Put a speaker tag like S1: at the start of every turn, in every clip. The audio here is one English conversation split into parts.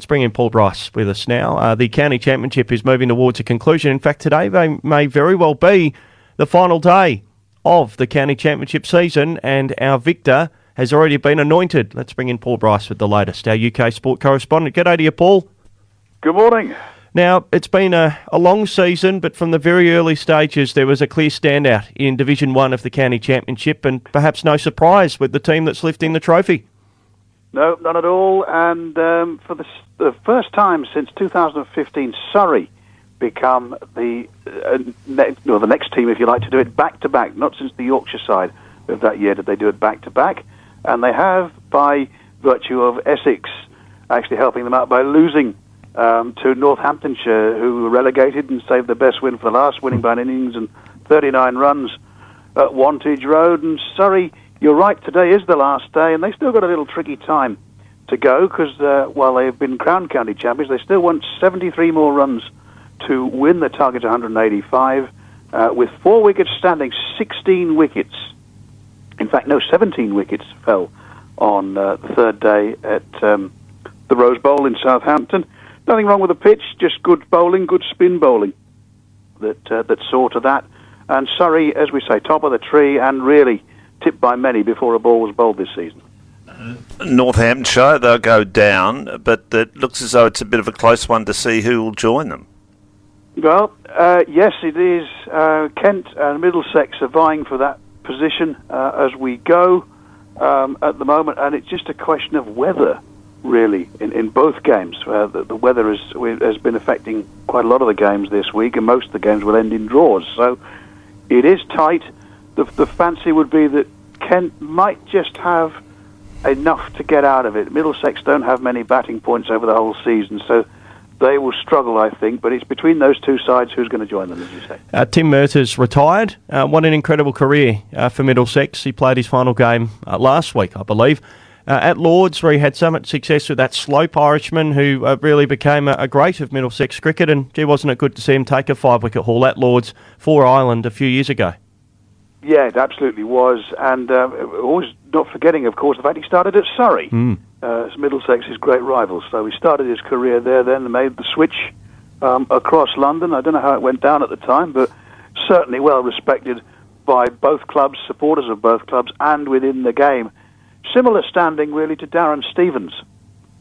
S1: Let's bring in Paul Bryce with us now. Uh, the county championship is moving towards a conclusion. In fact, today they may very well be the final day of the county championship season, and our victor has already been anointed. Let's bring in Paul Bryce with the latest, our UK sport correspondent. G'day to you, Paul.
S2: Good morning.
S1: Now, it's been a, a long season, but from the very early stages, there was a clear standout in Division 1 of the County Championship, and perhaps no surprise with the team that's lifting the trophy.
S2: No, not at all. And um, for the, the, first time since 2015, Surrey become the uh, ne- the next team, if you like, to do it back to back. Not since the Yorkshire side of that year did they do it back to back, and they have by virtue of Essex actually helping them out by losing um, to Northamptonshire, who were relegated and saved the best win for the last, winning by an innings and 39 runs at Wantage Road. And Surrey, you're right, today is the last day, and they've still got a little tricky time to go because uh, while they've been Crown County champions, they still want 73 more runs to win the target 185. Uh, with four wickets standing, 16 wickets. In fact, no, 17 wickets fell on uh, the third day at um, the Rose Bowl in Southampton. Nothing wrong with the pitch, just good bowling, good spin bowling that uh, that saw to that. And Surrey, as we say, top of the tree and really by many before a ball was bowled this season.
S3: Northamptonshire, they'll go down, but it looks as though it's a bit of a close one to see who will join them.
S2: Well, uh, yes, it is. Uh, Kent and Middlesex are vying for that position uh, as we go um, at the moment, and it's just a question of whether really, in, in both games. Uh, the, the, weather has, has been affecting quite a lot of the games this week, and most of the games will end in draws. So it is tight. The, the fancy would be that Kent might just have enough to get out of it. Middlesex don't have many batting points over the whole season, so they will struggle, I think. But it's between those two sides who's going to join them, as you say.
S1: Uh, Tim Murtagh retired. Uh, what an incredible career uh, for Middlesex. He played his final game uh, last week, I believe uh, at Lords, where he had so much success with that slope Irishman who uh, really became a, a, great of Middlesex cricket. And gee, wasn't it good to see him take a five wicket haul at Lords for Ireland a few years ago?
S2: Yeah, it absolutely was. And uh, always not forgetting, of course, the fact he started at Surrey.
S1: Mm.
S2: Middlesex, his great rival. So he started his career there, then made the switch um, across London. I don't know how it went down at the time, but certainly well respected by both clubs, supporters of both clubs, and within the game. Similar standing, really, to Darren Stevens,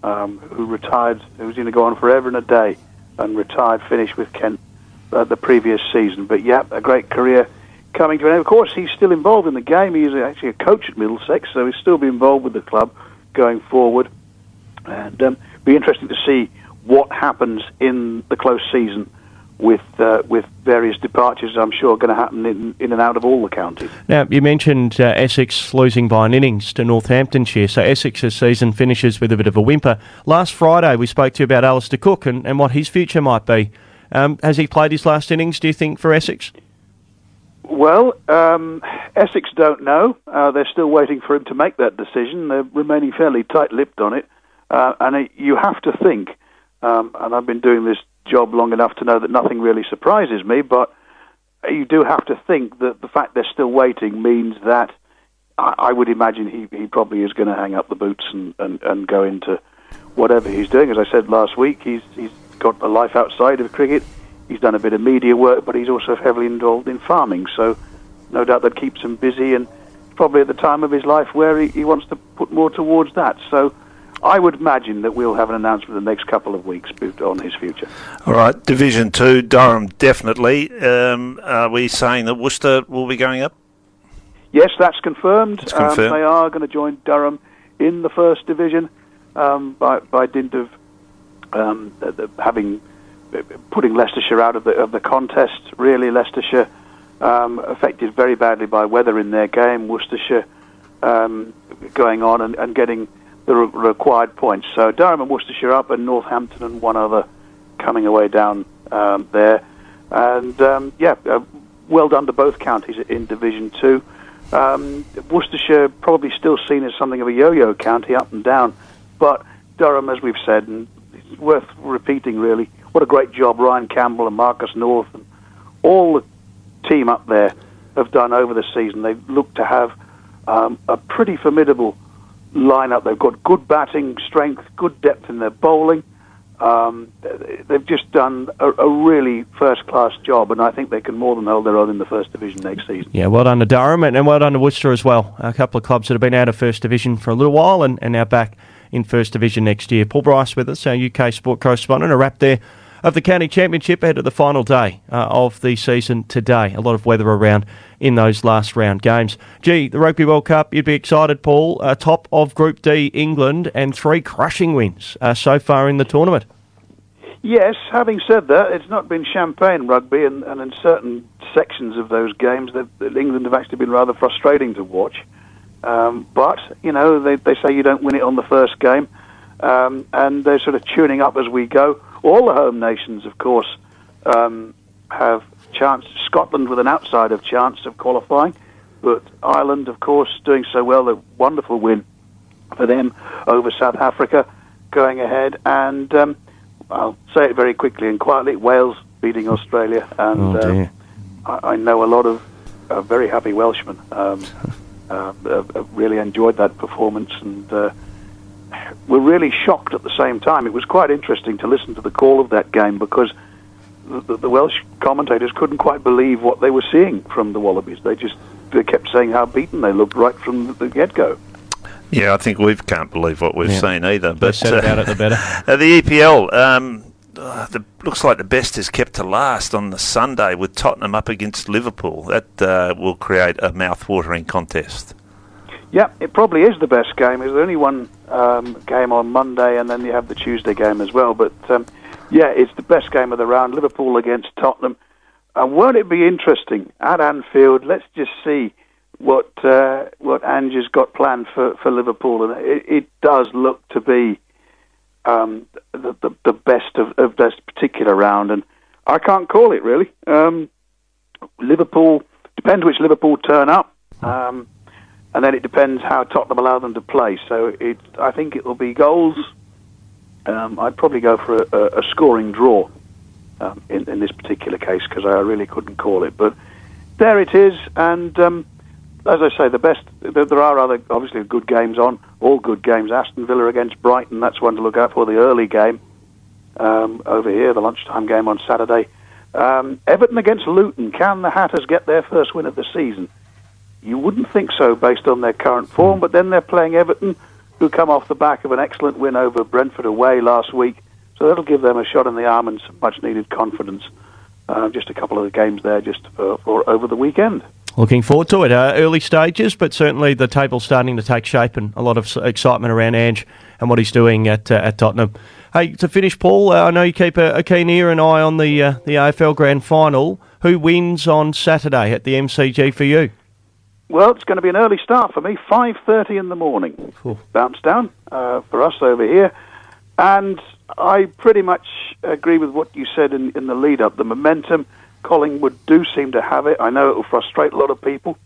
S2: um, who retired, who was going to go on forever and a day, and retired, finished with Kent uh, the previous season. But yeah, a great career coming to an end. Of course, he's still involved in the game. He's actually a coach at Middlesex, so he's still be involved with the club going forward. And um, be interesting to see what happens in the close season with uh, with various departures, I'm sure, going to happen in, in and out of all the counties.
S1: Now, you mentioned uh, Essex losing by an innings to Northamptonshire, so Essex's season finishes with a bit of a whimper. Last Friday, we spoke to you about Alastair Cook and, and what his future might be. Um, has he played his last innings, do you think, for Essex?
S2: Well, um, Essex don't know. Uh, they're still waiting for him to make that decision. They're remaining fairly tight-lipped on it. Uh, and it, you have to think, um, and I've been doing this job long enough to know that nothing really surprises me, but you do have to think that the fact they're still waiting means that I, I would imagine he, he probably is going to hang up the boots and, and, and go into whatever he's doing. As I said last week, he's, he's got a life outside of cricket. He's done a bit of media work, but he's also heavily involved in farming. So no doubt that keeps him busy and probably at the time of his life where he, he wants to put more towards that. So I would imagine that we'll have an announcement in the next couple of weeks on his future.
S3: All right, Division Two, Durham definitely. Um, are we saying that Worcester will be going up?
S2: Yes, that's confirmed.
S3: It's confirmed.
S2: Um, they are going to join Durham in the first division um, by by dint of um, the, the, having putting Leicestershire out of the of the contest. Really, Leicestershire um, affected very badly by weather in their game. Worcestershire um, going on and, and getting the re- required points. So Durham and Worcestershire up, and Northampton and one other coming away down um, there. And um, yeah, uh, well done to both counties in Division Two. Um, Worcestershire probably still seen as something of a yo-yo county, up and down, but Durham, as we've said, and it's worth repeating really, what a great job Ryan Campbell and Marcus North and all the team up there have done over the season. They look to have um, a pretty formidable lineup. They've got good batting strength, good depth in their bowling, Um, they've just done a, a really first-class job, and I think they can more than hold their own in the First Division next season.
S1: Yeah, well done to Durham, and, well done to Worcester as well. A couple of clubs that have been out of First Division for a little while and, and now back in First Division next year. Paul Bryce with us, our UK sport correspondent. A wrap there of the county championship ahead of the final day uh, of the season today. A lot of weather around in those last round games. Gee, the Rugby World Cup, you'd be excited, Paul. Uh, top of Group D, England, and three crushing wins uh, so far in the tournament.
S2: Yes, having said that, it's not been champagne rugby, and, and in certain sections of those games, that, England have actually been rather frustrating to watch. Um, but, you know, they, they say you don't win it on the first game, um, and they're sort of tuning up as we go. All the home nations, of course, um, have chance. Scotland with an outside of chance of qualifying, but Ireland, of course, doing so well. A wonderful win for them over South Africa, going ahead. And um, I'll say it very quickly and quietly: Wales beating Australia, and
S1: oh,
S2: um, I, I, know a lot of uh, very happy Welshmen. Um, uh, uh, really enjoyed that performance and uh, were really shocked at the same time. It was quite interesting to listen to the call of that game because the, the, Welsh commentators couldn't quite believe what they were seeing from the Wallabies. They just they kept saying how beaten they looked right from the get go.
S3: Yeah, I think we can't believe what we've yeah. seen either.
S1: But said uh, about it, the better.
S3: Uh, the EPL um, uh, the, looks like the best is kept to last on the Sunday with Tottenham up against Liverpool. That uh, will create a mouth-watering contest.
S2: Yeah, it probably is the best game. There's only one um, game on Monday, and then you have the Tuesday game as well. But um, yeah, it's the best game of the round. Liverpool against Tottenham. And won't it be interesting at Anfield? Let's just see what uh, what Ange has got planned for, for Liverpool, and it, it does look to be um, the, the, the best of, of this particular round. And I can't call it really. Um, Liverpool depends which Liverpool turn up. And then it depends how Tottenham allow them to play. So it, I think it will be goals. Um, I'd probably go for a, a scoring draw um, in, in, this particular case because I really couldn't call it. But there it is, and um, as I say, the best. There are other obviously good games on, all good games. Aston Villa against Brighton, that's one to look out for. The early game um, over here, the lunchtime game on Saturday. Um, Everton against Luton. Can the Hatters get their first win of the season? You wouldn't think so based on their current form, but then they're playing Everton, who come off the back of an excellent win over Brentford away last week. So that'll give them a shot in the arm and some much needed confidence. Uh, just a couple of the games there just for, for over the weekend.
S1: Looking forward to it. Uh, early stages, but certainly the table's starting to take shape and a lot of excitement around Ange and what he's doing at uh, at Tottenham. Hey, to finish, Paul, uh, I know you keep a, a, keen ear and eye on the uh, the AFL Grand Final. Who wins on Saturday at the MCG for you?
S2: Well, it's going to be an early start for me, 5.30 in the morning. Bounce down uh, for us over here. And I pretty much agree with what you said in, in the lead-up. The momentum, Collingwood do seem to have it. I know it will frustrate a lot of people.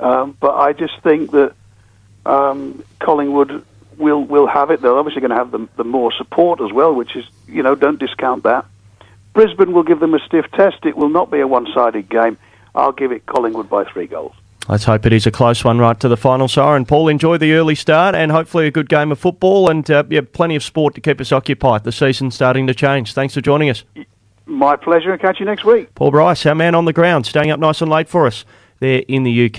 S2: Um, but I just think that um, Collingwood will will have it. They're obviously going to have the, the more support as well, which is, you know, don't discount that. Brisbane will give them a stiff test. It will not be a one-sided game. I'll give it Collingwood by three goals.
S1: Let's hope it is a close one right to the final, sire. And Paul, enjoy the early start and hopefully a good game of football and uh, yeah, plenty of sport to keep us occupied. The season's starting to change. Thanks for joining us.
S2: My pleasure and catch you next week.
S1: Paul Bryce, our man on the ground, staying up nice and late for us there in the UK.